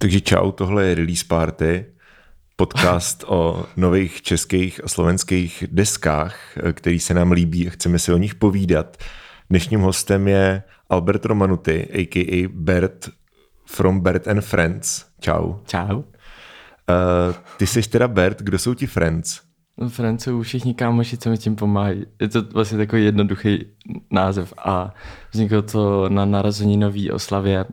Takže čau, tohle je Release Party, podcast o nových českých a slovenských deskách, který se nám líbí a chceme si o nich povídat. Dnešním hostem je Albert Romanuty, a.k.a. Bert from Bert and Friends. Čau. Čau. Uh, ty jsi teda Bert, kdo jsou ti Friends? Friends jsou všichni kámoši, co mi tím pomáhají. Je to vlastně takový jednoduchý název a vzniklo to na narozeninový oslavě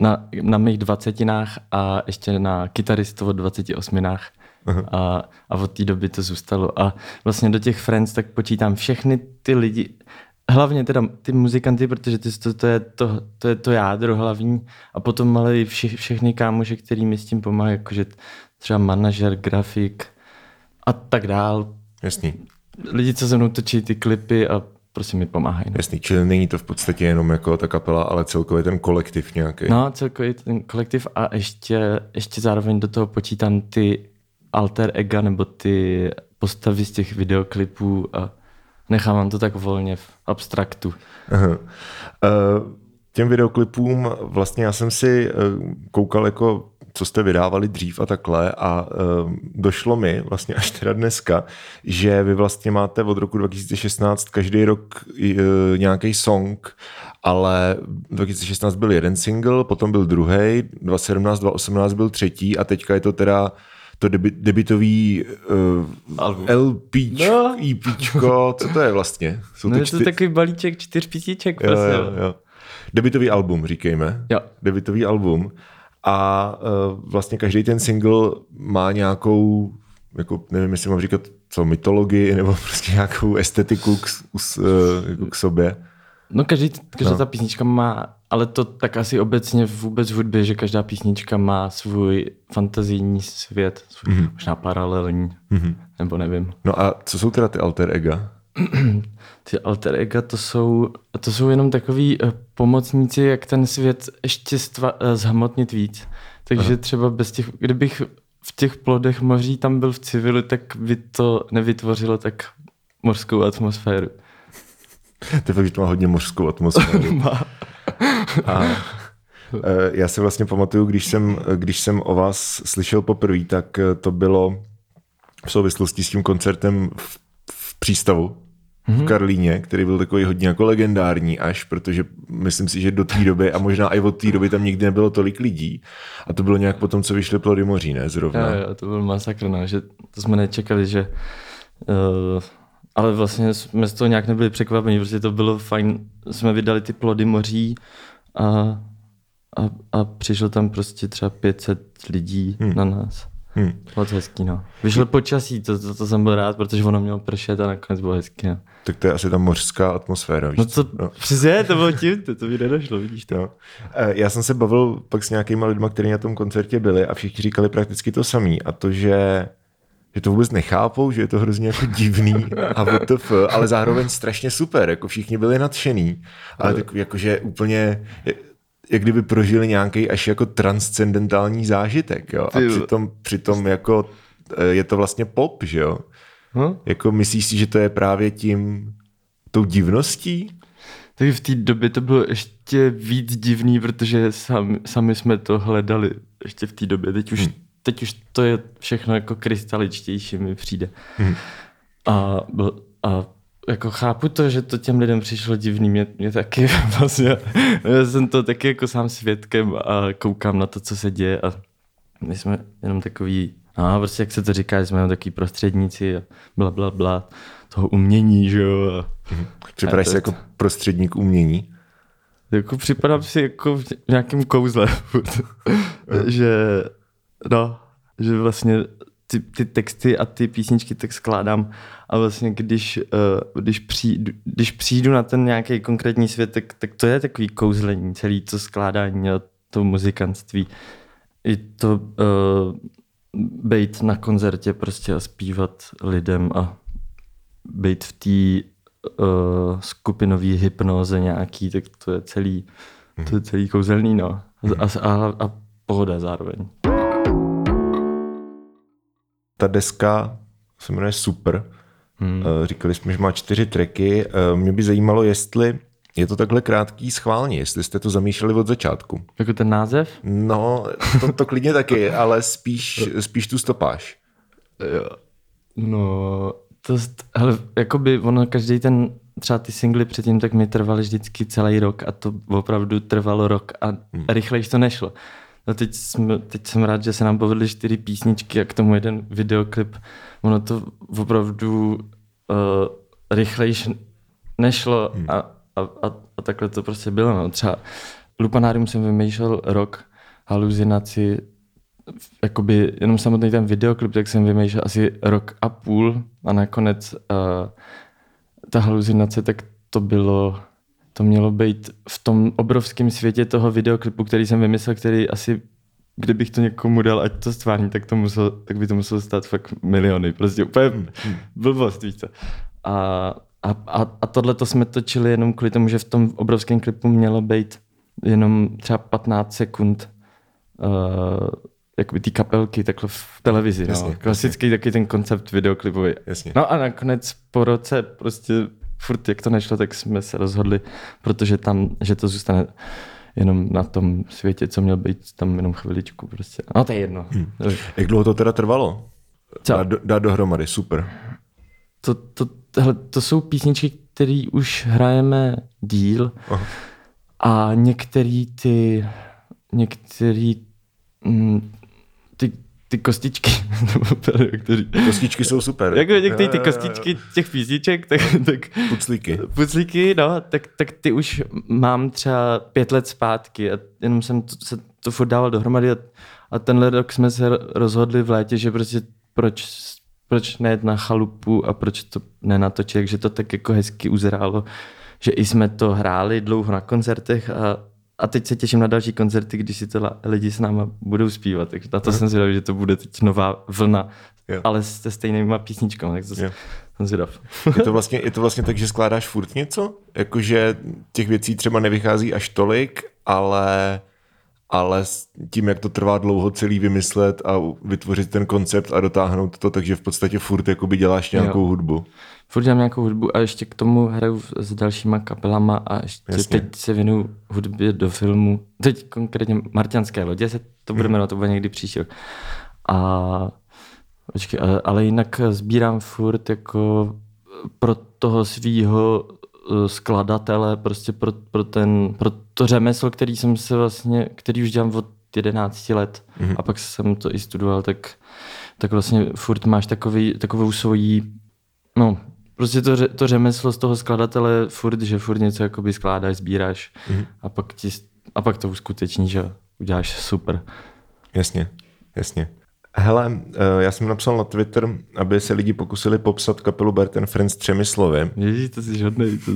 na, na mých dvacetinách a ještě na kytaristovo 28 a, a od té doby to zůstalo. A vlastně do těch Friends tak počítám všechny ty lidi, hlavně teda ty muzikanty, protože ty, to, to, je to, to je to jádro hlavní a potom ale i vše, všechny kámoše, který mi s tím pomáhají, jakože třeba manažer, grafik a tak dál. Jasný. Lidi, co se mnou točí ty klipy a prostě mi pomáhají. No. Jasný, čili není to v podstatě jenom jako ta kapela, ale celkově ten kolektiv nějaký. No, celkově ten kolektiv a ještě, ještě zároveň do toho počítám ty alter ega nebo ty postavy z těch videoklipů a nechávám to tak volně v abstraktu. Aha. Uh, těm videoklipům vlastně já jsem si uh, koukal jako co jste vydávali dřív a takhle a uh, došlo mi vlastně až teda dneska, že vy vlastně máte od roku 2016 každý rok uh, nějaký song, ale 2016 byl jeden single, potom byl druhý, 2017, 2018 byl třetí a teďka je to teda to debi, debitový uh, LP, no. EPčko, co to je vlastně? Jsou no to je čtyř... to takový balíček čtyř písniček. Jo, jo, jo. Debitový album, říkejme. Jo. Debitový album a uh, vlastně každý ten single má nějakou, jako nevím, jestli mám říkat co, mytologii nebo prostě nějakou estetiku k, k, jako k sobě. No každý, každá no. ta písnička má, ale to tak asi obecně vůbec v hudbě, že každá písnička má svůj fantazijní svět, svůj, mm-hmm. možná paralelní, mm-hmm. nebo nevím. No a co jsou teda ty alter ega? ty alter ega to jsou, to jsou jenom takový uh, pomocníci, jak ten svět ještě stva, uh, zhmotnit víc. Takže Aha. třeba bez těch, kdybych v těch plodech moří tam byl v civilu, tak by to nevytvořilo tak mořskou atmosféru. to je fakt, že to má hodně mořskou atmosféru. má. A eh, já si vlastně pamatuju, když jsem, když jsem o vás slyšel poprvé, tak to bylo v souvislosti s tím koncertem v, v přístavu v mhm. Karlíně, který byl takový hodně jako legendární až, protože myslím si, že do té doby a možná i od té doby tam nikdy nebylo tolik lidí. A to bylo nějak potom, co vyšly plody moří, ne? Zrovna. Jo, jo, to byl masakr, no, že to jsme nečekali, že uh, ale vlastně jsme z toho nějak nebyli překvapeni, protože to bylo fajn, jsme vydali ty plody moří a, a, a přišlo tam prostě třeba 500 lidí hmm. na nás. Hmm. To hezký, no. Vyšlo počasí, to, to, to, jsem byl rád, protože ono mělo pršet a nakonec bylo hezký, no. Tak to je asi ta mořská atmosféra, víš? No to, no. přesně, to bylo tím, to, to mi nedošlo, vidíš to. No. Já jsem se bavil pak s nějakýma lidma, kteří na tom koncertě byli a všichni říkali prakticky to samý a to, že že to vůbec nechápou, že je to hrozně jako divný a WTF, ale zároveň strašně super, jako všichni byli nadšený, ale tak jakože úplně jak kdyby prožili nějaký až jako transcendentální zážitek, jo. A přitom, přitom jako eh, je to vlastně pop, že jo. Hm? Jako myslíš si, že to je právě tím, tou divností? Tak v té době to bylo ještě víc divný, protože sami, sami jsme to hledali ještě v té době. Teď už, hmm. teď už to je všechno jako krystaličtější mi přijde. Hmm. A, a jako chápu to, že to těm lidem přišlo divný, mě, mě taky vlastně, já jsem to taky jako sám svědkem a koukám na to, co se děje a my jsme jenom takový, no prostě jak se to říká, jsme jenom takový prostředníci a bla, bla, bla, toho umění, že jo. Připadáš si jako prostředník umění? Jako připadám si jako v nějakém kouzle, že no, že vlastně ty, ty texty a ty písničky tak skládám a vlastně když, uh, když, přijdu, když přijdu na ten nějaký konkrétní svět, tak, tak to je takový kouzlení, celý to skládání a to muzikantství. I to uh, být na koncertě prostě a zpívat lidem a být v té uh, skupinové hypnoze nějaký, tak to je celý, to je celý kouzelný, no. A, a, a pohoda zároveň ta deska se jmenuje Super. Hmm. Eh, říkali jsme, že má čtyři tracky. Eh, mě by zajímalo, jestli je to takhle krátký schválně, jestli jste to zamýšleli od začátku. Jako ten název? No, to, to klidně taky, ale spíš, spíš tu stopáž. Jo. No, to, hele, jakoby ono každý ten, třeba ty singly předtím, tak mi trvaly vždycky celý rok a to opravdu trvalo rok a hmm. rychleji to nešlo. No teď, jsme, teď jsem rád, že se nám povedly čtyři písničky a k tomu jeden videoklip. Ono to opravdu uh, rychlejš nešlo hmm. a, a, a, a takhle to prostě bylo. No. Třeba Lupanárium jsem vymýšlel rok, halucinaci, jakoby jenom samotný ten videoklip, tak jsem vymýšlel asi rok a půl a nakonec uh, ta halucinace, tak to bylo, to mělo být v tom obrovském světě toho videoklipu, který jsem vymyslel, který asi kdybych to někomu dal, ať to stvární, tak, to musel, tak by to muselo stát fakt miliony. Prostě úplně hmm, hmm. blbost, víš co. A, a, a, a tohle to jsme točili jenom kvůli tomu, že v tom obrovském klipu mělo být jenom třeba 15 sekund uh, jakoby ty kapelky takhle v televizi. No. Jasně, no. Klasický jasně. taky ten koncept videoklipový. Jasně. No a nakonec po roce prostě furt jak to nešlo, tak jsme se rozhodli, protože tam, že to zůstane jenom na tom světě, co měl být tam jenom chviličku prostě. No to je jedno. Hmm. Jak dlouho to teda trvalo? Co? Dát, dát dohromady, super. To, to, hele, to jsou písničky, které už hrajeme díl Aha. a některý ty některý mm, ty, kostičky, kteří... Kostičky jsou super. Jako některé ty kostičky těch písniček, tak, tak... Puclíky. Puclíky, no, tak, tak ty už mám třeba pět let zpátky a jenom jsem to, se to furt dával dohromady a, a tenhle rok jsme se rozhodli v létě, že prostě proč, proč nejet na chalupu a proč to nenatočit, že to tak jako hezky uzrálo, že i jsme to hráli dlouho na koncertech a a teď se těším na další koncerty, když si to lidi s náma budou zpívat. Takže na to jsem zvědavý, že to bude teď nová vlna, yeah. ale se stejnýma písničkami. Tak to yeah. jsem zvědav. je, to vlastně, je to vlastně tak, že skládáš furt něco? Jakože těch věcí třeba nevychází až tolik, ale ale tím, jak to trvá dlouho celý vymyslet a vytvořit ten koncept a dotáhnout to, takže v podstatě furt jakoby děláš nějakou jo. hudbu. Furt dělám nějakou hudbu a ještě k tomu hraju s dalšíma kapelama a ještě Jasně. teď se věnuju hudbě do filmu. Teď konkrétně Martianské lodě se to bude mhm. jmenovat, to bude někdy příští rok. A počkej, ale, jinak sbírám furt jako pro toho svýho eh, skladatele, prostě pro, pro, ten, pro to řemeslo, který jsem se vlastně, který už dělám od 11 let mm-hmm. a pak jsem to i studoval, tak, tak vlastně furt máš takový, takovou svoji, no, prostě to, to řemeslo z toho skladatele furt, že furt něco jakoby skládáš, sbíráš mm-hmm. a, pak ti, a pak to uskuteční, že uděláš super. Jasně, jasně. Hele, eh, já jsem napsal na Twitter, aby se lidi pokusili popsat kapelu Berten Friends třemi slovy. Ježí, to si žádnej. To...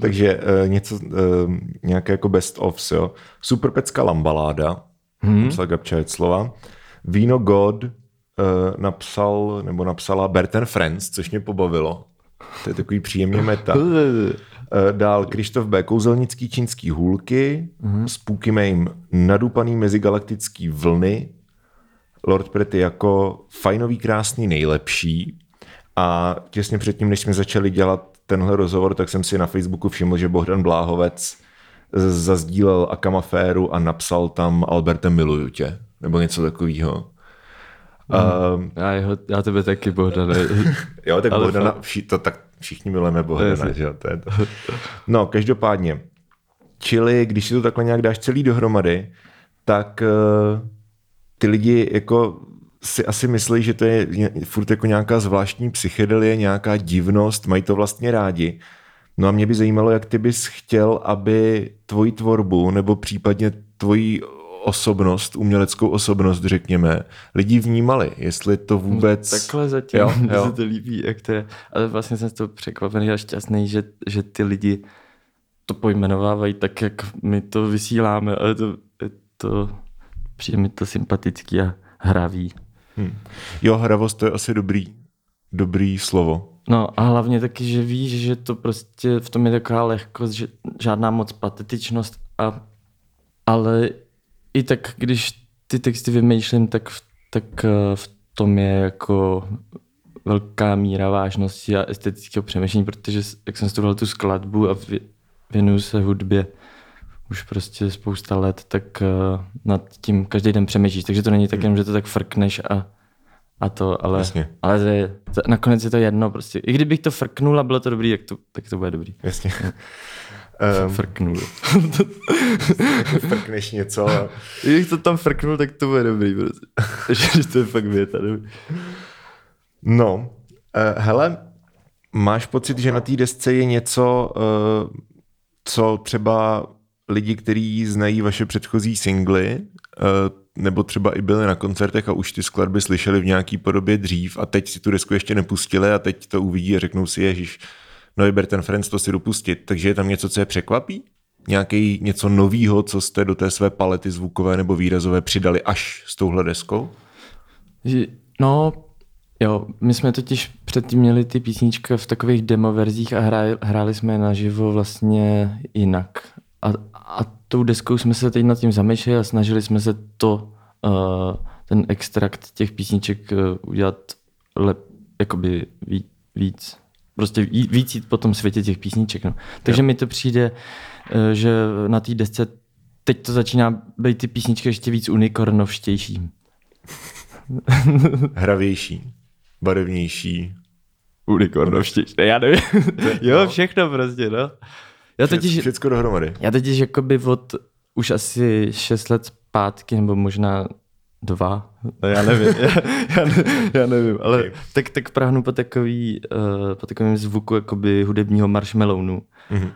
Takže uh, něco, uh, nějaké jako best of, jo. Super pecka lambaláda, hmm. napsal Gabča slova. Víno God uh, napsal, nebo napsala Berten Friends, což mě pobavilo. To je takový příjemně meta. Dál Krištof B. Kouzelnický čínský hůlky, mm-hmm. Spooky Mame nadupaný mezigalaktický vlny, Lord Pretty jako fajnový, krásný, nejlepší. A těsně předtím, než jsme začali dělat tenhle rozhovor, tak jsem si na Facebooku všiml, že Bohdan Bláhovec zazdílel Akamaféru a napsal tam Alberte miluju tě, nebo něco takového. Mm. Uh, já, jeho, já tebe taky, Bohdane. jo, tak Bohdana, vši, to tak všichni milujeme Bohdana, že jo, to je to. No, každopádně, čili když si to takhle nějak dáš celý dohromady, tak uh, ty lidi jako si asi myslí, že to je furt jako nějaká zvláštní psychedelie, nějaká divnost, mají to vlastně rádi. No a mě by zajímalo, jak ty bys chtěl, aby tvoji tvorbu nebo případně tvoji osobnost, uměleckou osobnost, řekněme, lidi vnímali, jestli to vůbec... No, takhle zatím jo, jo. se to líbí, jak to je. Ale vlastně jsem z toho překvapený a šťastný, že, že ty lidi to pojmenovávají tak, jak my to vysíláme, ale to, to přijde mi to sympatický a hravý. Hmm. Jo, hravost to je asi dobrý, dobrý slovo. No a hlavně taky, že víš, že to prostě v tom je taková lehkost, že žádná moc patetičnost, a, ale i tak, když ty texty vymýšlím, tak, tak eh, v tom je jako velká míra vážnosti a estetického přemýšlení, protože jak jsem studoval tu skladbu a věnuju se hudbě už prostě spousta let, tak uh, nad tím každý den přemýšlíš. Takže to není tak jenom, že to tak frkneš a, a to, ale, Jasně. ale to je, to, nakonec je to jedno prostě. I kdybych to frknul a bylo to dobrý, tak to, tak to bude dobrý. Jasně. Um, frknul. frkneš něco a I Kdybych to tam frknul, tak to bude dobrý. Prostě. že to je fakt věta. Dobrý. No, uh, hele, máš pocit, že na té desce je něco, uh, co třeba lidi, kteří znají vaše předchozí singly, uh, nebo třeba i byli na koncertech a už ty skladby slyšeli v nějaký podobě dřív a teď si tu desku ještě nepustili a teď to uvidí a řeknou si, ježiš, no Berten Friends to si dopustit. Takže je tam něco, co je překvapí? Nějaký něco novýho, co jste do té své palety zvukové nebo výrazové přidali až s touhle deskou? No, jo, my jsme totiž předtím měli ty písničky v takových demoverzích a hráli, hráli jsme je naživo vlastně jinak. A, a tou deskou jsme se teď nad tím zamýšleli a snažili jsme se to, uh, ten extrakt těch písniček uh, udělat lep, jakoby ví, víc. Prostě ví- víc jít po tom světě těch písniček. No. Takže mi to přijde, uh, že na té desce teď to začíná být ty písničky ještě víc unikornovštější. Hravější, barevnější, Unikornovštější. Já nevím. jo, všechno prostě, no. Já totiž, Všecko dohromady. já totiž jakoby od už asi 6 let zpátky, nebo možná dva, no já nevím, já, já, ne, já nevím, ale Okay. tak, tak prahnu po takový, uh, po takovém zvuku jakoby hudebního marshmallownu. Mhm.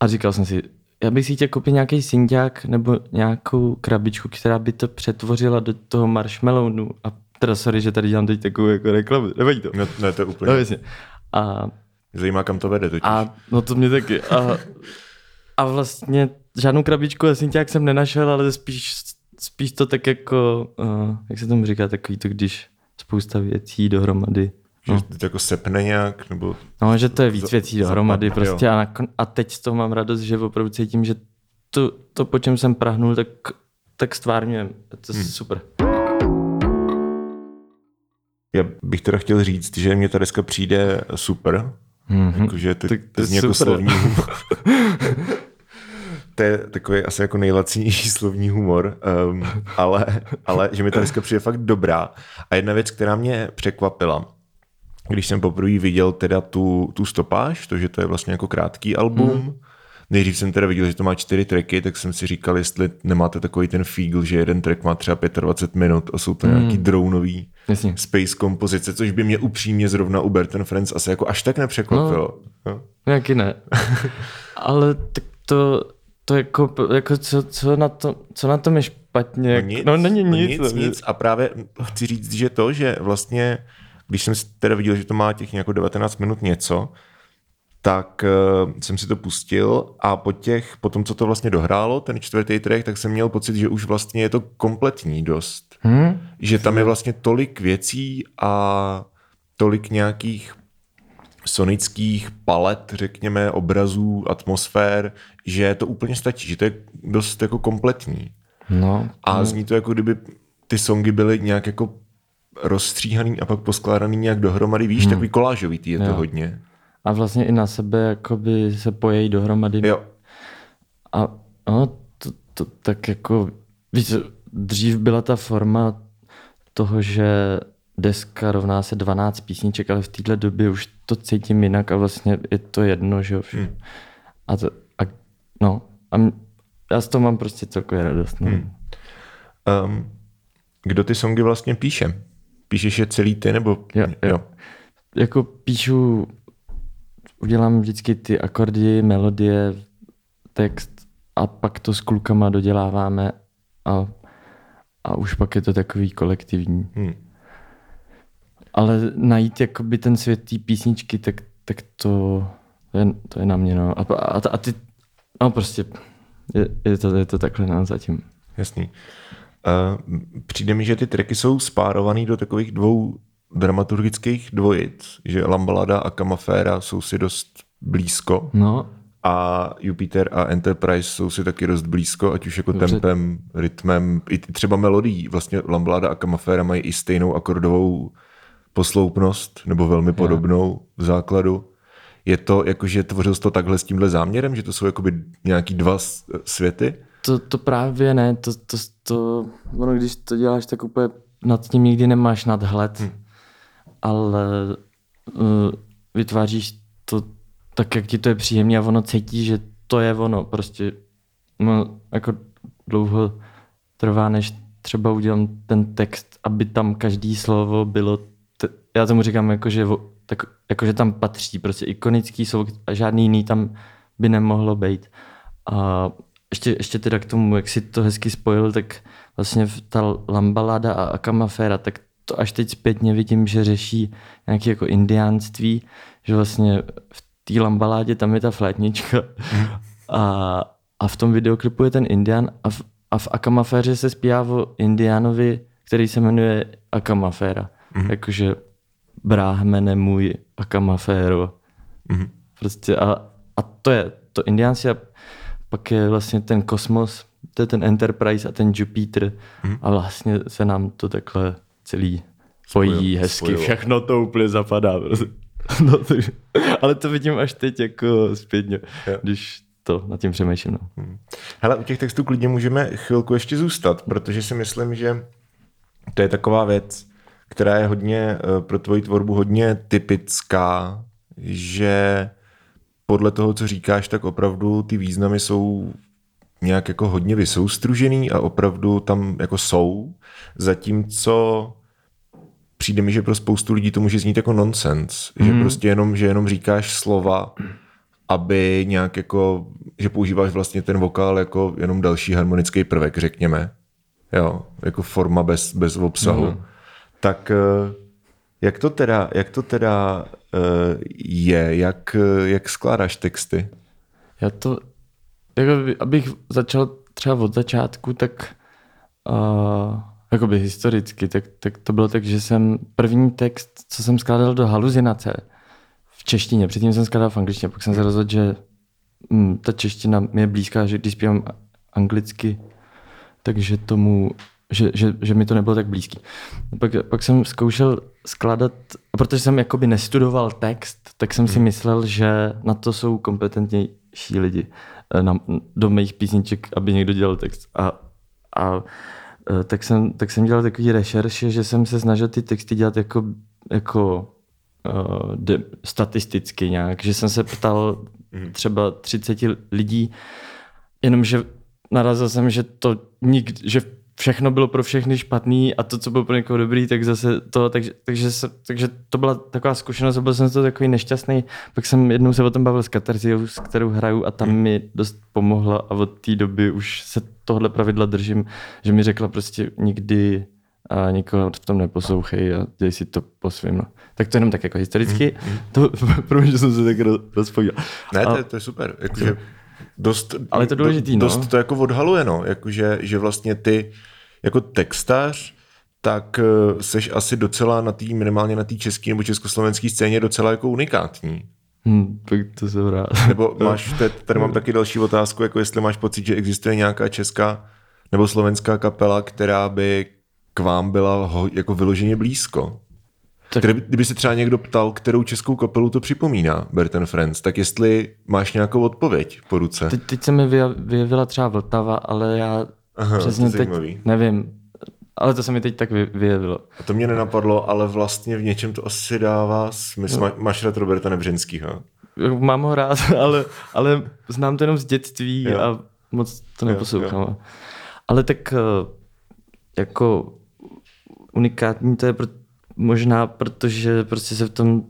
A říkal jsem si, já bych si chtěl koupit nějaký synťák nebo nějakou krabičku, která by to přetvořila do toho marshmallownu. A teda sorry, že tady dělám teď takovou jako reklamu, nevadí to. No, ne, to je úplně. No, jasně. A Zajímá, kam to vede totiž. a no to mě taky. A, a vlastně žádnou krabičku a synťák jsem nenašel, ale spíš, spíš to tak jako, uh, jak se tomu říká, takový to, když spousta věcí dohromady. Že No, to jako sepne nějak, nebo... no že to je víc věcí dohromady zapad- prostě jo. a, nakon, a teď z toho mám radost, že opravdu cítím, že to, to po čem jsem prahnul, tak, tak stvárňujem. To je Hmm. super. Já bych teda chtěl říct, že mě ta deska přijde super. Mhm. Jakože to, Tak to, to je jako slovní humor. to je takový asi jako nejlacinější slovní humor, um, ale, ale že mi ta deska přijde fakt dobrá. A jedna věc, která mě překvapila, když jsem poprvé viděl teda tu, tu stopáž, to, že to je vlastně jako krátký album, mm. Nejdřív jsem teda viděl, že to má čtyři tracky, tak jsem si říkal, jestli nemáte takový ten fígl, že jeden track má třeba 25 minut a jsou to Mhm. nějaký dronový Jasně. space kompozice, což by mě upřímně zrovna u Burton Friends asi jako až tak nepřekvapilo. No. Nějaký ne. Ale tak to, to jako, jako co, co, na to, co na tom je špatně? No jak- nic, no není no nic. nic, nic. A právě chci říct, že to, že vlastně, když jsem teda viděl, že to má těch nějakou 19 minut něco, tak uh, jsem si to pustil a po těch, po tom, co to vlastně dohrálo, ten čtvrtý track, tak jsem měl pocit, že už vlastně je to kompletní dost. Hm? Že tam je vlastně tolik věcí a tolik nějakých sonických palet, řekněme, obrazů, atmosfér, že to úplně stačí, že to je dost jako kompletní. No, A zní to jako kdyby ty songy byly nějak jako rozstříhaný a pak poskládaný nějak dohromady, víš, hmm. takový kolážovitý je to Jo. hodně. A vlastně i na sebe jakoby se pojejí dohromady. Jo, A no, to, to, tak jako, víš, dřív byla ta forma toho, že deska rovná se 12 písniček, ale v téhle době už to cítím jinak a vlastně je to jedno, že jo. Hmm. A, to, a no, a já z toho mám prostě celkově radost. No. Hmm. um, kdo ty songy vlastně píše? Píšeš je celý ty, nebo... Jo, jo. Jako píšu, udělám vždycky ty akordy, melodie, text a pak to s klukama doděláváme a, a už pak je to takový kolektivní. Hmm. Ale najít jakoby ten svět té písničky, tak, tak to, to, je, to je na mě. No. A, a, a ty, no prostě, je, je, to, je to takhle no, zatím. Jasný. Uh, přijde mi, že ty tracky jsou spárovaný do takových dvou dramaturgických dvojic, že Lambalada a Kamaféra jsou si dost blízko No, a Jupiter a Enterprise jsou si taky dost blízko, ať už jako Dobře. tempem, rytmem, i třeba melodií. Vlastně Lambalada a Kamaféra mají i stejnou akordovou posloupnost, nebo velmi podobnou v základu. Je to, jakože tvořil to takhle s tímhle záměrem, že to jsou jakoby nějaký dva světy? To, to právě ne, to, to, to, ono, když to děláš, tak úplně nad tím nikdy nemáš nadhled, hmm. Ale uh, vytváříš to tak, jak ti to je příjemné a ono cítí, že to je ono, prostě no, jako dlouho trvá, než třeba udělám ten text, aby tam každý slovo bylo, t- já tomu říkám, jako, že, tak, jako, že tam patří, prostě ikonický slovo a žádný jiný tam by nemohlo být. A ještě, ještě teda k tomu, jak si to hezky spojil, tak vlastně ta Lambalada a Akamafera, tak to až teď zpětně vidím, že řeší nějaké jako indiánství, že vlastně v té Lambaládě tam je ta flétnička mm. a, a v tom videoklipu je ten indián a v, a v Akamaféře se zpívá o indiánovi, který se jmenuje Akamaféra. Mm. Jakože bráhmene můj Akamaféro. Mm. Prostě a, a to je to indiánství a pak je vlastně ten kosmos, to je ten Enterprise a ten Jupiter mm. a vlastně se nám to takhle celý spojí hezky, spojilo. všechno to úplně zapadá. No, to, ale to vidím až teď jako zpětně, yeah. když to nad tím přemýšlím. No. Hmm. Hele, u těch textů klidně můžeme chvilku ještě zůstat, protože si myslím, že to je taková věc, která je hodně eh, pro tvoji tvorbu hodně typická, že podle toho, co říkáš, tak opravdu ty významy jsou nějak jako hodně vysoustružený a opravdu tam jako jsou, zatímco přijde mi, že pro spoustu lidí to může znít jako nonsens, mm. že hmm. prostě jenom, že jenom říkáš slova, aby nějak jako, že používáš vlastně ten vokál jako jenom další harmonický prvek, řekněme. Jo, jako forma bez, bez obsahu. Mm. Tak eh, jak to teda, jak to teda uh, je? Jak, jak skládáš texty? Já to, jako abych začal třeba od začátku, tak uh, jakoby historicky, tak, tak to bylo tak, že jsem první text, co jsem skládal do haluzinace, češtině. Předtím jsem skládal v angličtině, pak jsem se rozhodl, že hm, ta čeština mi je blízká, že když zpívám anglicky, takže tomu, že, že, že mi to nebylo tak blízký. Pak, pak jsem zkoušel skládat, a protože jsem jakoby nestudoval text, tak jsem si hmm. myslel, že na to jsou kompetentnější lidi eh, na, do mých písniček, aby někdo dělal text. A, a tak jsem, tak jsem dělal takový rešerše, že jsem se snažil ty texty dělat jako, jako uh, de, statisticky nějak, že jsem se ptal mhm. třeba 30 lidí, jenomže narazil jsem, že to nik, že všechno bylo pro všechny špatný a to, co bylo pro někoho dobrý, tak zase to, takže, takže, takže to byla taková zkušenost a byl jsem to takový nešťastný. Pak jsem jednou se o tom bavil s Katarziou, s kterou hraju a tam mhm. mi dost pomohla a od té doby už se tohle pravidla držím, že mi řekla prostě nikdy a nikoho v tom neposlouchej a děj si to po svým. No. Tak to jenom tak jako historicky. Mm, mm. To, pro mě, že jsem se tak rozpovídal. Ne, to, je, to je super. Jakože dost, ale to důležitý, do, dost no. to jako odhaluje, no. Jakože, že vlastně ty jako textař tak uh, seš asi docela na té, minimálně na té české nebo československé scéně docela jako unikátní. Hmm, tak to jsem rád. Nebo máš, tady mám taky další otázku, jako jestli máš pocit, že existuje nějaká česká nebo slovenská kapela, která by k vám byla ho, jako vyloženě blízko. Tak... Kdyby, kdyby se třeba někdo ptal, kterou českou kapelu to připomíná, Berten Friends, tak jestli máš nějakou odpověď po ruce? Teď, teď se mi vyjevila třeba Vltava, ale já Aha, přesně teď nevím. Ale to se mi teď tak vyjevilo. A to mě nenapadlo, ale vlastně v něčem to asi dává smysl. No. Máš rád Roberta Nebřenskýho? Mám ho rád, ale, ale znám to jenom z dětství jo. a moc to neposlouchám. Jo, jo. Ale tak eh, jako unikátní to je pro, možná, protože prostě se v tom,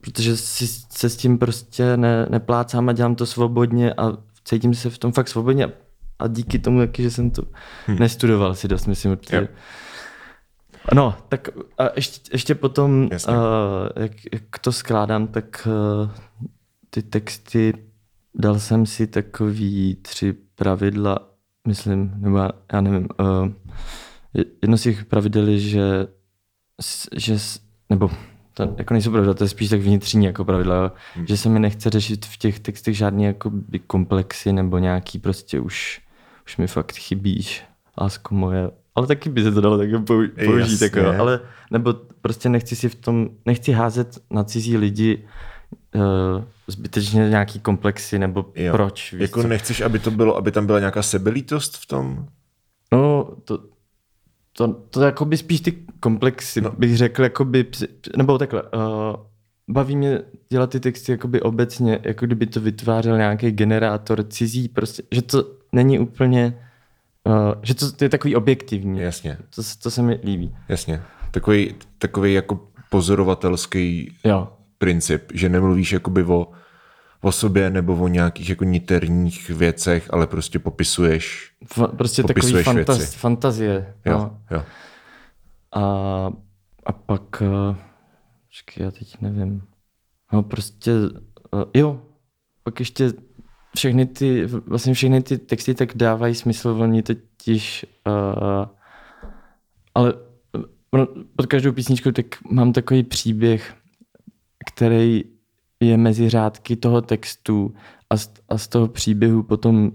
protože si, se s tím prostě ne, neplácám a dělám to svobodně a cítím se v tom fakt svobodně a díky tomu taky, že jsem to hmm. nestudoval si dost, myslím, protože yep. No, tak a ještě, ještě potom, uh, jak, jak to skládám, tak uh, ty texty dal jsem si takový tři pravidla, myslím, nebo já, já nevím, uh, jedno z těch pravidel je, že, že nebo to jako nejsou pravidla, to je spíš tak vnitřní jako pravidla, hmm. že se mi nechce řešit v těch textech žádný jako komplexy nebo nějaký prostě už, už mi fakt chybíš, lásko moje. Ale taky by se to dalo tak použít, jako, ale nebo prostě nechci si v tom, nechci házet na cizí lidi uh, zbytečně nějaký komplexy, nebo Jo. proč. víš Jako co? nechceš, aby to bylo, aby tam byla nějaká sebelítost v tom? No, to, to, to jako by spíš ty komplexy, no. bych řekl, jakoby, psy- nebo takhle, uh, baví mě dělat ty texty jakoby obecně, jako kdyby to vytvářel nějaký generátor cizí, prostě, že to není úplně, uh, že to, to je takový objektivní. Jasně, To, se- to se mi líbí. jasně. Takový, takový jako pozorovatelský Jo, princip, že nemluvíš jakoby o, o sobě nebo o nějakých jako niterních věcech, ale prostě popisuješ. Fa, prostě takový Popisuješ fantaz, věci. fantazie. Jo, No. jo. A, a pak, uh, počkej, já teď nevím. No prostě, uh, jo, pak ještě všechny ty, vlastně všechny ty texty tak dávají smysl, oni totiž, uh, ale uh, pod každou písničkou tak mám takový příběh, který je mezi řádky toho textu a z, a z toho příběhu potom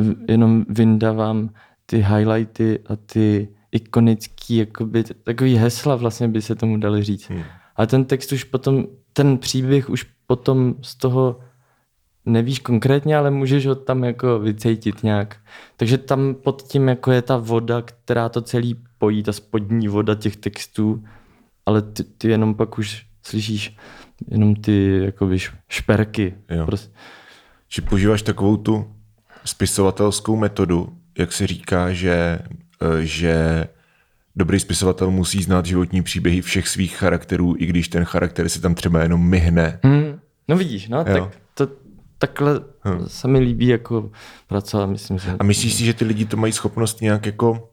v- jenom vyndávám ty highlighty a ty ikonický, jakoby, takový hesla vlastně by se tomu dali říct. Hmm. A ten text už potom, ten příběh už potom z toho nevíš konkrétně, ale můžeš ho tam jako vycejtit nějak. Takže tam pod tím jako je ta voda, která to celý pojí, ta spodní voda těch textů, ale ty, ty jenom pak už slyšíš jenom ty jakoby šperky. Jo. Prostě. Či používáš takovou tu spisovatelskou metodu, jak se říká, že, eh, že dobrý spisovatel musí znát životní příběhy všech svých charakterů, i když ten charakter si tam třeba jenom myhne. Hmm. No vidíš, no, Jo. tak to, takhle Hm. se mi líbí jako pracovat, myslím si. A myslíš si, že ty lidi to mají schopnost nějak jako,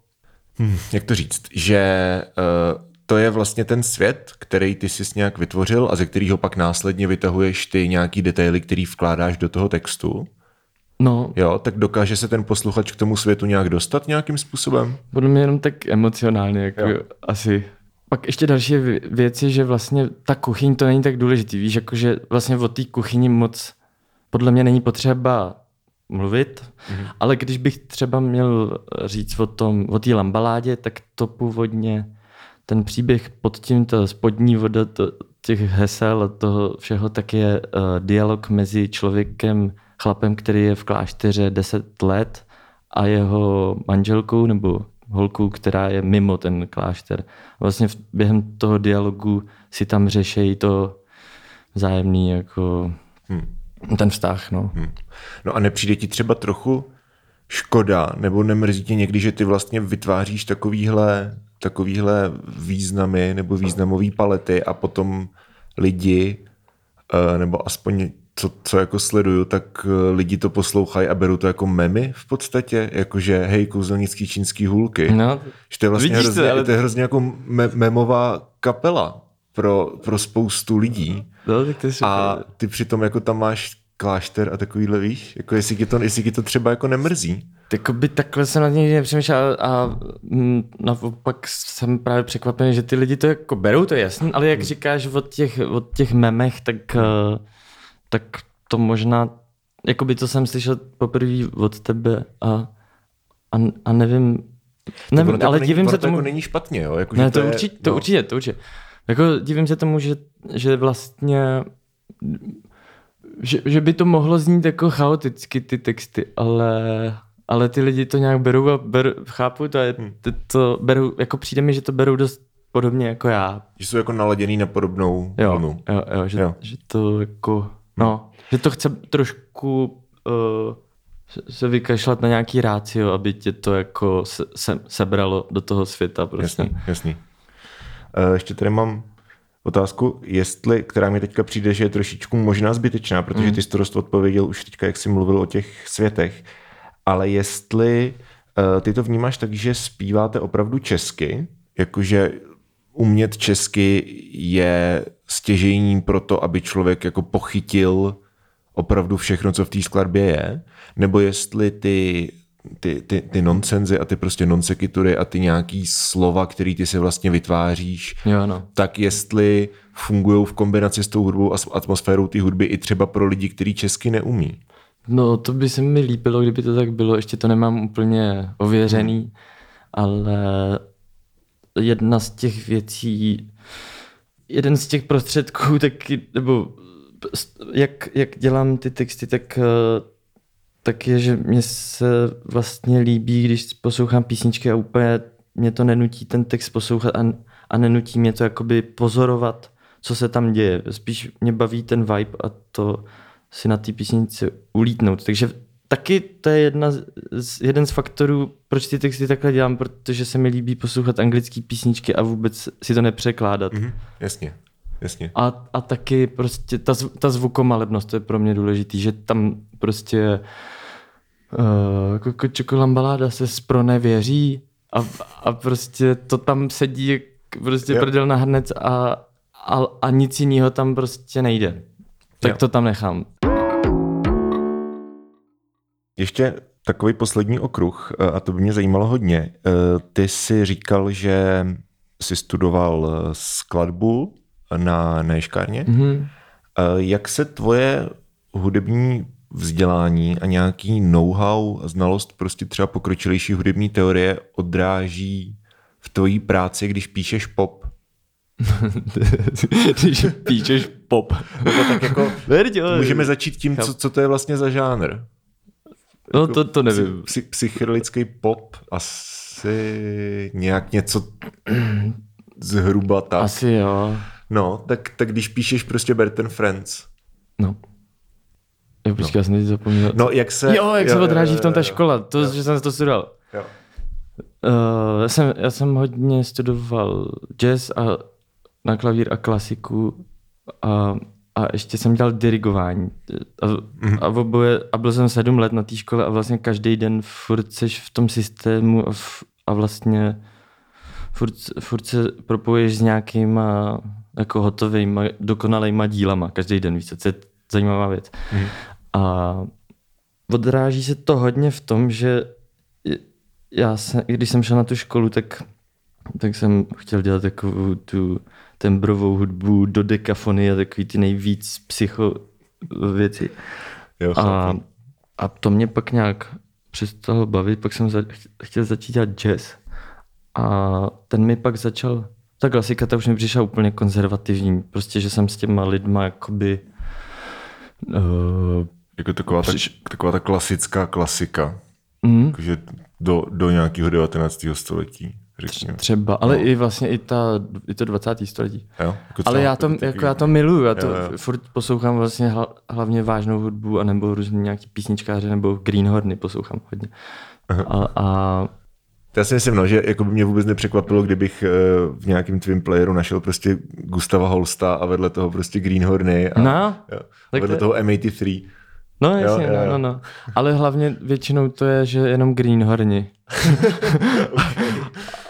hm, jak to říct, že uh, to je vlastně ten svět, který ty jsi nějak vytvořil a ze kterého pak následně vytahuješ ty nějaký detaily, který vkládáš do toho textu, No, jo, tak dokáže se ten posluchač k tomu světu nějak dostat nějakým způsobem? podle mě jenom tak emocionálně, jako Jo. asi. Pak ještě další vě- věc je, že vlastně ta kuchyň to není tak důležitý, víš, jakože vlastně o té kuchyni moc podle mě není potřeba mluvit, Mhm. ale když bych třeba měl říct o tom, o té lambaládě, tak to původně ten příběh pod tím, ta spodní voda to, těch hesel a toho všeho, tak je uh, dialog mezi člověkem, chlapem, který je v klášteře 10 let a jeho manželkou nebo holkou, která je mimo ten klášter. Vlastně v, během toho dialogu si tam řešejí to vzájemný jako Hm. ten vztah, no. Hm. No a nepřijde ti třeba trochu škoda, nebo nemrzí tě někdy, že ty vlastně vytváříš takovýhle, takovýhle významy nebo významové palety a potom lidi, eh, nebo aspoň co, co jako sleduju, tak eh, lidi to poslouchají a berou to jako memy v podstatě, jakože hej, kouzelnický čínský hůlky. no Že to je vlastně Vidíš to, hrozně, ale- to je hrozně jako me- memová kapela pro, pro spoustu lidí. no, tak to je super. A ty přitom jako tam máš klášter a takovýhle, víš? Jako jestli ti to, jestli ti to třeba jako nemrzí. Jakoby takhle jsem nad něj nepřemýšlel a, a naopak jsem právě překvapený, že ty lidi to jako berou, to je jasný, ale jak říkáš od těch, od těch memech, tak, eh, tak to možná, jakoby to jsem slyšel poprvé od tebe a, a, a nevím, nevím to ale jako divím není, se ono to tomu, jako není špatně, jo? Jako, ne, že to, je, určitě, to no. určitě, to určitě. Jako divím se tomu, že, že vlastně že, že by to mohlo znít jako chaoticky ty texty, ale, ale ty lidi to nějak berou a ber, chápu to, je, Hmm. to, to berou, jako přijde mi, že to berou dost podobně jako já. Že jsou jako naladěný na podobnou Jo, vlnu. jo, jo, že, Jo. že to jako, no, že to chce trošku uh, se- se vykašlat na nějaký rácio, aby tě to jako se, se, sebralo do toho světa prostě. Jasný, jasný. Uh, ještě tady mám otázku, jestli, která mi teďka přijde, že je trošičku možná zbytečná, protože ty jsi to dost odpověděl už teďka, jak jsi mluvil o těch světech, ale jestli uh, ty to vnímáš tak, že zpíváte opravdu česky, jakože umět česky je stěžejní pro to, aby člověk jako pochytil opravdu všechno, co v té skladbě je, nebo jestli ty, ty, ty, ty nonsenzy a ty prostě nonsekitury a ty nějaký slova, který ty si vlastně vytváříš, Jo, no. tak jestli fungují v kombinaci s tou hudbou a s atmosférou té hudby i třeba pro lidi, kteří česky neumí. No, to by se mi líbilo, kdyby to tak bylo. Ještě to nemám úplně ověřený, ale jedna z těch věcí, jeden z těch prostředků taky, nebo jak, jak dělám ty texty, tak, eh, tak je, že mě se vlastně líbí, když poslouchám písničky a úplně mě to nenutí ten text poslouchat a, a nenutí mě to jakoby pozorovat, co se tam děje. Spíš mě baví ten vibe a to si na té písničce ulítnout. Takže taky to je jedna z, jeden z faktorů, proč ty texty takhle dělám, protože se mi líbí poslouchat anglické písničky a vůbec si to nepřekládat. Mm-hmm, jasně. Jasně. A, a taky prostě ta, ta zvukomalebnost, to je pro mě důležitý, že tam prostě uh, čokolambaláda se spronevěří a, a prostě to tam sedí jak prostě jo. prdel na hrnec a, a, a nic jiného tam prostě nejde. Tak jo. to tam nechám. Ještě takový poslední okruh, eh, a to by mě zajímalo hodně. Eh, ty jsi říkal, že jsi studoval skladbu na, na ješkárně. Mm-hmm. Jak se tvoje hudební vzdělání a nějaký know-how, znalost prostě třeba pokročilejší hudební teorie odráží v tvojí práci, když píšeš pop? když píšeš pop. Nebo tak jako, můžeme začít tím, co, co to je vlastně za žánr. No jako to, to nevím. Psy, psychedelický pop asi nějak něco zhruba tak. Asi jo. No, tak, tak když píšeš prostě Berten Friends. No. Jo, počkej, no. já jsem teď zapomněl. No, jak se... Jo, jak jo, se odráží v tom ta škola, to, jo. že jsem to studoval. Jo. Uh, já, jsem, já jsem hodně studoval jazz a na klavír a klasiku a, a ještě jsem dělal dirigování. A, mm. a, oboje, a byl jsem sedm let na té škole a vlastně každý den furt seš v tom systému a, v, a vlastně furt, furt se propoješ s nějakýma jako hotovýma, dokonalýma dílama každý den, víc, to je zajímavá věc. Mm. A odráží se to hodně v tom, že já se, když jsem šel na tu školu, tak, tak jsem chtěl dělat takovou tu tembrovou hudbu do dekafony a takový ty nejvíc psycho věci. Jo, a, a to mě pak nějak přestalo bavit, pak jsem za, chtěl začít dělat jazz. A ten mi pak začal ta klasika ta už mi přišla úplně konzervativní. Prostě, že jsem s těma lidma jakoby... Uh, jako taková, přiš... ta, taková ta klasická klasika. Mm. Jakože do, do nějakého 19. století. Řekněme. Třeba, ale no. i vlastně i, ta, i to 20. století. Jo, jako ale já to, jako já to miluju, já to jo, jo. furt poslouchám vlastně hla, hlavně vážnou hudbu, anebo různý nějaký písničkáře, nebo Greenhorny poslouchám hodně. A, a já si myslím, no, že jako by mě vůbec nepřekvapilo, kdybych eh, v nějakém tvým playeru našel prostě Gustava Holsta a vedle toho prostě Greenhorny a, no, jo, a vedle to... toho M83. No jasně, jo, no, jo. no, no. Ale hlavně většinou to je, že jenom Greenhorni.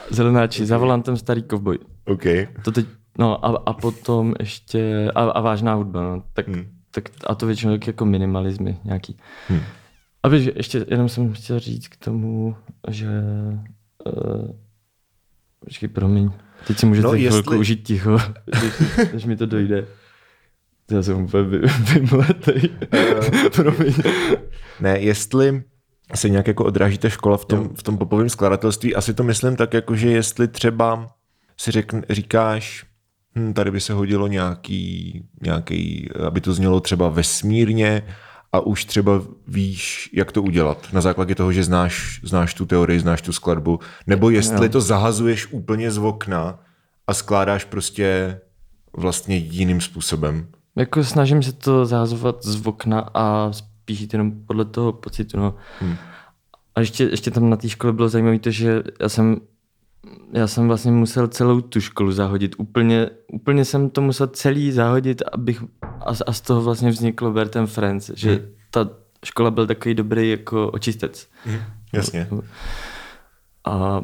Zelenáči, okay. za volantem starý kovboj. Okay. To teď, no a, a potom ještě, a, a vážná hudba, no. Tak, hmm. tak, a to většinou tak jako minimalismy nějaký. Hmm. A víš, ještě jenom jsem chtěl říct k tomu, že... Uh, počkej, promiň. Teď si můžete no, jestli... chvilku užít ticho, když, když mi to dojde. Já jsem úplně vymletej. promiň. Ne, jestli se nějak jako odráží ta škola v tom, v tom popovém skladatelství, asi to myslím tak, jako že jestli třeba si řekn, říkáš, hm, tady by se hodilo nějaký, nějaký, aby to znělo třeba vesmírně, a už třeba víš, jak to udělat na základě toho, že znáš, znáš tu teorii, znáš tu skladbu, nebo jestli jo. to zahazuješ úplně z okna a skládáš prostě vlastně jiným způsobem. Jako snažím se to zahazovat z okna a spíš jenom podle toho pocitu. No. Hmm. A ještě, ještě tam na té škole bylo zajímavé to, že já jsem já jsem vlastně musel celou tu školu zahodit. Úplně, úplně jsem to musel celý zahodit, abych, a, a z toho vlastně vzniklo Bertem Friends, že hmm. ta škola byl takový dobrý jako očistec. Hmm. Jasně. A,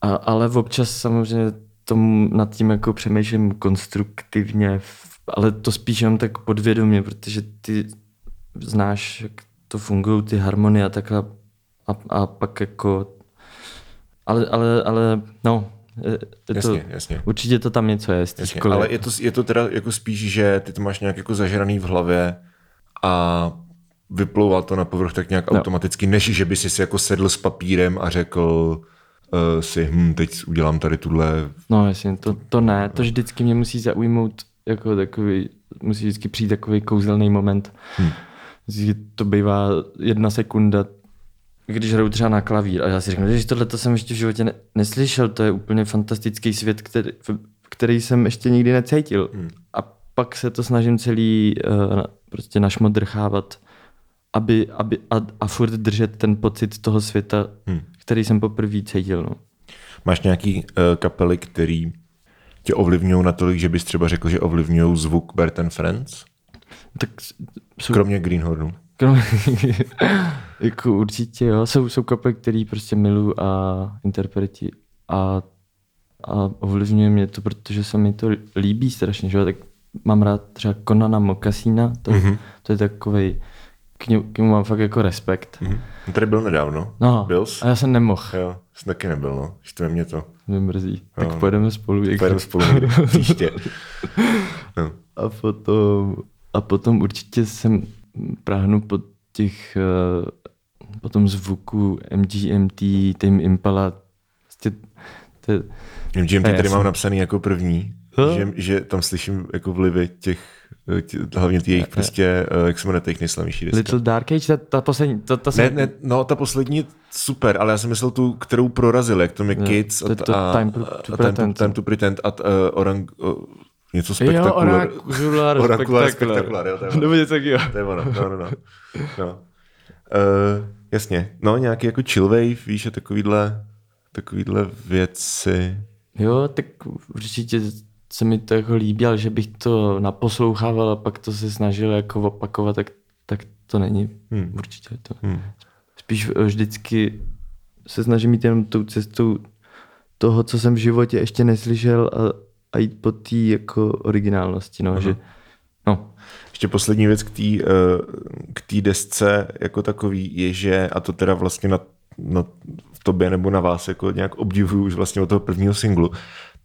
a, ale občas samozřejmě tomu nad tím jako přemýšlím konstruktivně, ale to spíš jenom tak podvědomě, protože ty znáš, jak to fungují ty harmonie a takhle a, a pak jako ale, ale, ale no, je jasně, to, jasně. Určitě to tam něco je školy. Ale je to, je to teda jako spíš, že ty to máš nějak jako zažraný v hlavě a vyplouvá to na povrch tak nějak no. automaticky, než že by si jako sedl s papírem a řekl uh, si, hm, teď udělám tady tuhle... No jasně, to, to ne, to vždycky mě musí zaujmout jako takový musí vždycky přijít takový kouzelný moment. Vždycky to bývá jedna sekunda, když hraju třeba na klavír a já si řeknu, že tohle to jsem ještě v životě ne- neslyšel, to je úplně fantastický svět, který, který jsem ještě nikdy necítil. Hmm. A pak se to snažím celý uh, prostě našmodrchávat, aby, aby a, a furt držet ten pocit toho světa, hmm. který jsem poprvé cítil. No. Máš nějaký uh, kapely, který tě ovlivňují natolik, že bys třeba řekl, že ovlivňují zvuk Bert and Friends? Tak jsou... Kromě Greenhornu. Kromě, jako určitě, jo. Jsou, jsou kapely, který prostě miluju a interpreti a, a ovlivňuje mě to, protože se mi to líbí strašně, že? tak mám rád třeba Konana Mokasína, to, mm-hmm. to je takový k, němu, k němu mám fakt jako respekt. Mm-hmm. Tady byl nedávno. No, byl jsi? a já jsem nemohl. Jo, jsem taky nebyl, no. Štve mě to. Mě mrzí. No. Tak pojedeme spolu. Jak pojedeme spolu příště. no. A potom, a potom určitě jsem práhnu po těch, uh, po tom zvuku MGMT, Tame Impala. Prostě, to, MGMT tady mám napsaný jako první, že, že tam slyším jako vlivy těch tě, hlavně ty jejich prostě, uh, jak se jmenuje těch nejslavnější deska. Little Dark Age, ta, ta poslední, ta, ta ne, ne, no ta poslední super, ale já jsem myslel tu, kterou prorazil, jak to je Kids a, to, a, time, to, to time, to, time to Pretend a uh, Orang, uh, něco spektakular. Jo, Oracular, Oracular spektakular, jo, to je ono. Nebo něco takového. To je ono, no, no, no. no. Uh, jasně, no nějaký jako chill wave, víš, a takovýhle, takovýhle věci. Jo, tak určitě se mi to jako líbí, ale že bych to naposlouchával a pak to se snažil jako opakovat, tak, tak to není hmm. určitě to. Hmm. Spíš vždycky se snažím jít jenom tou cestou toho, co jsem v životě ještě neslyšel a, a jít po té jako originálnosti, no, že no. Ještě poslední věc k té eh, k tý desce jako takový je, že, a to teda vlastně na, na v tobě nebo na vás jako nějak obdivuju už vlastně od toho prvního singlu,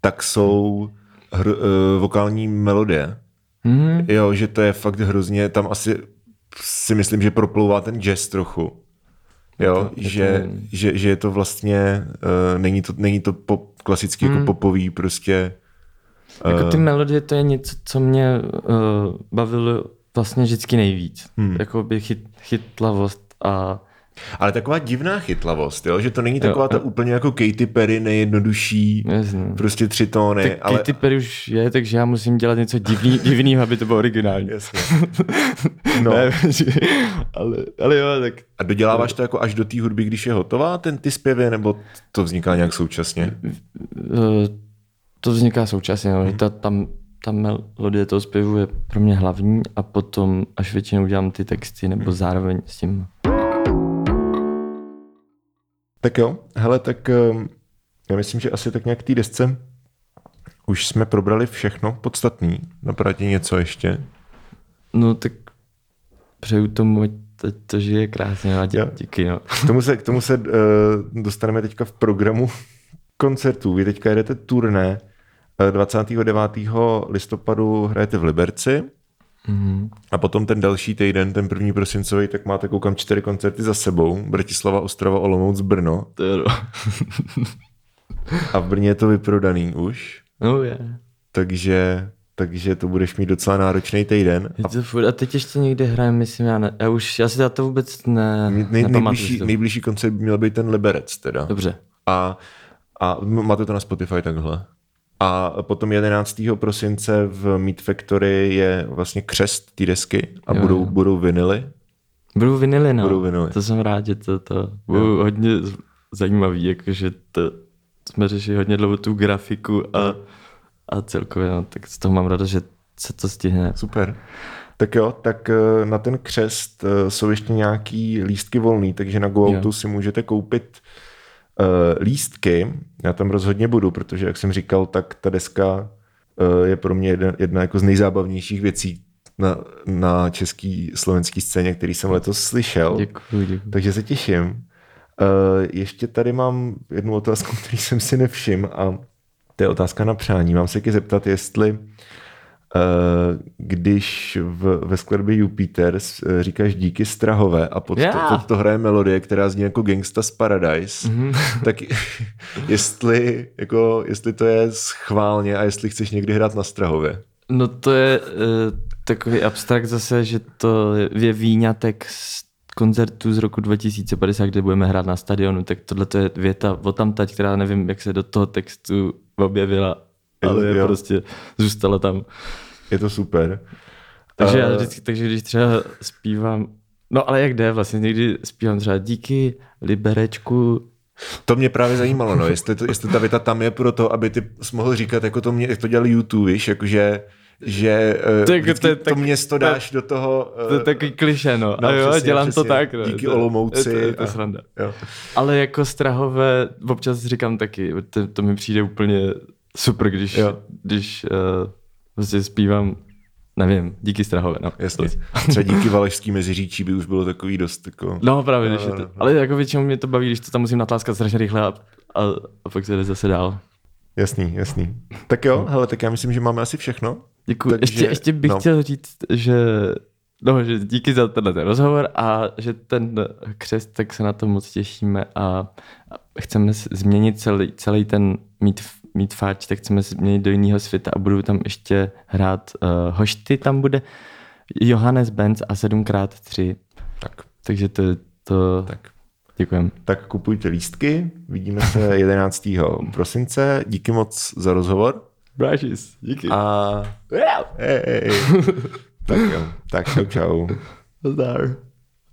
tak jsou hr, uh, vokální melodie. Mm-hmm. Jo, že to je fakt hrozně, tam asi si myslím, že proplouvá ten jazz trochu. Jo, to, že, to... že, že je to vlastně, uh, není to, není to pop, klasicky mm. jako mhm. popový prostě. Jako ty melodie, to je něco, co mě uh, bavilo vlastně vždycky nejvíc. Hmm. Jako by chyt, chytlavost a ale taková divná chytlavost, jo? že to není taková jo, ta úplně jako Katy Perry nejjednodušší, Jasně. prostě tři tóny. Tak ale... Katy Perry už je, takže já musím dělat něco divný, divného, aby to bylo originální. Jasně. No. ne, ale, ale jo, tak... A doděláváš to jako až do té hudby, když je hotová, ten ty zpěvy, nebo to vzniká nějak současně? To vzniká současně, no. Hmm. ta, tam, ta melodie toho zpěvu je pro mě hlavní a potom až většinou dělám ty texty nebo hmm. zároveň s tím. Tak jo, hele, tak ehm, já myslím, že asi tak nějak té desce už jsme probrali všechno podstatný. Napadá ti něco ještě? No tak přeju tomu, to, to žije krásně a dí, díky. No. K tomu se, k tomu se uh, dostaneme teďka v programu koncertů. Vy teďka jedete turné. 29. listopadu hrajete v Liberci. Mm-hmm. A potom ten další týden, ten první prosincový, tak máte koukám čtyři koncerty za sebou. Bratislava, Ostrava, Olomouc, Brno. To je A v Brně je to vyprodaný už. No je. Takže, takže to budeš mít docela náročný týden. A... a teď ještě někde hrajeme, myslím, já, ne, já už, já si to vůbec ne, Nej, nejbližší, nejbližší koncert by měl být ten Liberec teda. Dobře. A, a máte to na Spotify takhle? A potom 11. prosince v Meat Factory je vlastně křest té desky a jo, budou, jo. budou vinily. Budou vinily, no. Budou vinily. To jsem rád, že to, to budou hodně zajímavý, jakože to, jsme řešili hodně dlouho tu grafiku a, a celkově, no, tak z toho mám rád, že se to stihne. Super. Tak jo, tak eh, na ten křest eh, jsou ještě nějaký lístky volný, takže na GoAutu si můžete koupit Uh, lístky, já tam rozhodně budu, protože jak jsem říkal, tak ta deska uh, je pro mě jedna, jedna jako z nejzábavnějších věcí na, na český slovenský scéně, který jsem letos slyšel. Děkuji, děkuji. Takže se těším. Uh, ještě tady mám jednu otázku, který jsem si nevšiml a to je otázka na přání. Mám se tě zeptat, jestli Eh, když v, ve skladbě Jupiter eh, říkáš díky Strahové a pod, yeah. to, pod to hraje melodie, která zní jako Gangsta z Paradise, mm-hmm. tak jestli, jako, jestli to je schválně a jestli chceš někdy hrát na Strahově. No to je uh, takový abstrakt zase, že to je výňatek z koncertu z roku 2050, kde budeme hrát na stadionu, tak tohle to je věta o tamtať, která nevím, jak se do toho textu objevila, ale je prostě zůstala tam. Je to super. Takže já vždycky, takže když třeba zpívám, no ale jak jde vlastně, někdy zpívám třeba díky, liberečku, to mě právě zajímalo, no, jestli, to, jestli ta věta tam je pro to, aby ty jsi mohl říkat, jako to, mě, jak to dělali YouTube, víš, jakože že uh, to, je, to, je, to město dáš to, do toho... Uh, to je takový kliše, no. no a jo, přesně, dělám přesně, to tak. No. Díky to, Olomouci. To, to, to, to sranda. Jo. Ale jako strahové občas říkám taky, to, to mi přijde úplně super, když, jo. když uh, vlastně zpívám Nevím, díky Strahové, no. Jasně. Třeba díky Valašský meziříčí by už bylo takový dost jako... No právě, když je to, ale jako většinou mě to baví, když to tam musím natláskat strašně rychle a, a, a pak se jde zase dál. Jasný, jasný. Tak jo, hele, tak já myslím, že máme asi všechno. Děkuji. Takže, ještě, ještě bych no. chtěl říct, že No, že díky za tenhle rozhovor a že ten křest, tak se na to moc těšíme a chceme změnit celý, celý ten mít mít fáč, tak chceme změnit do jiného světa a budu tam ještě hrát uh, hošty, tam bude Johannes Benz a 7x3. Tak. Takže to, to tak. Děkujem. Tak kupujte lístky, vidíme se 11. prosince. Díky moc za rozhovor. Brášis, díky. A... Hey, hey, hey. tak jo, tak čau čau. Zdar.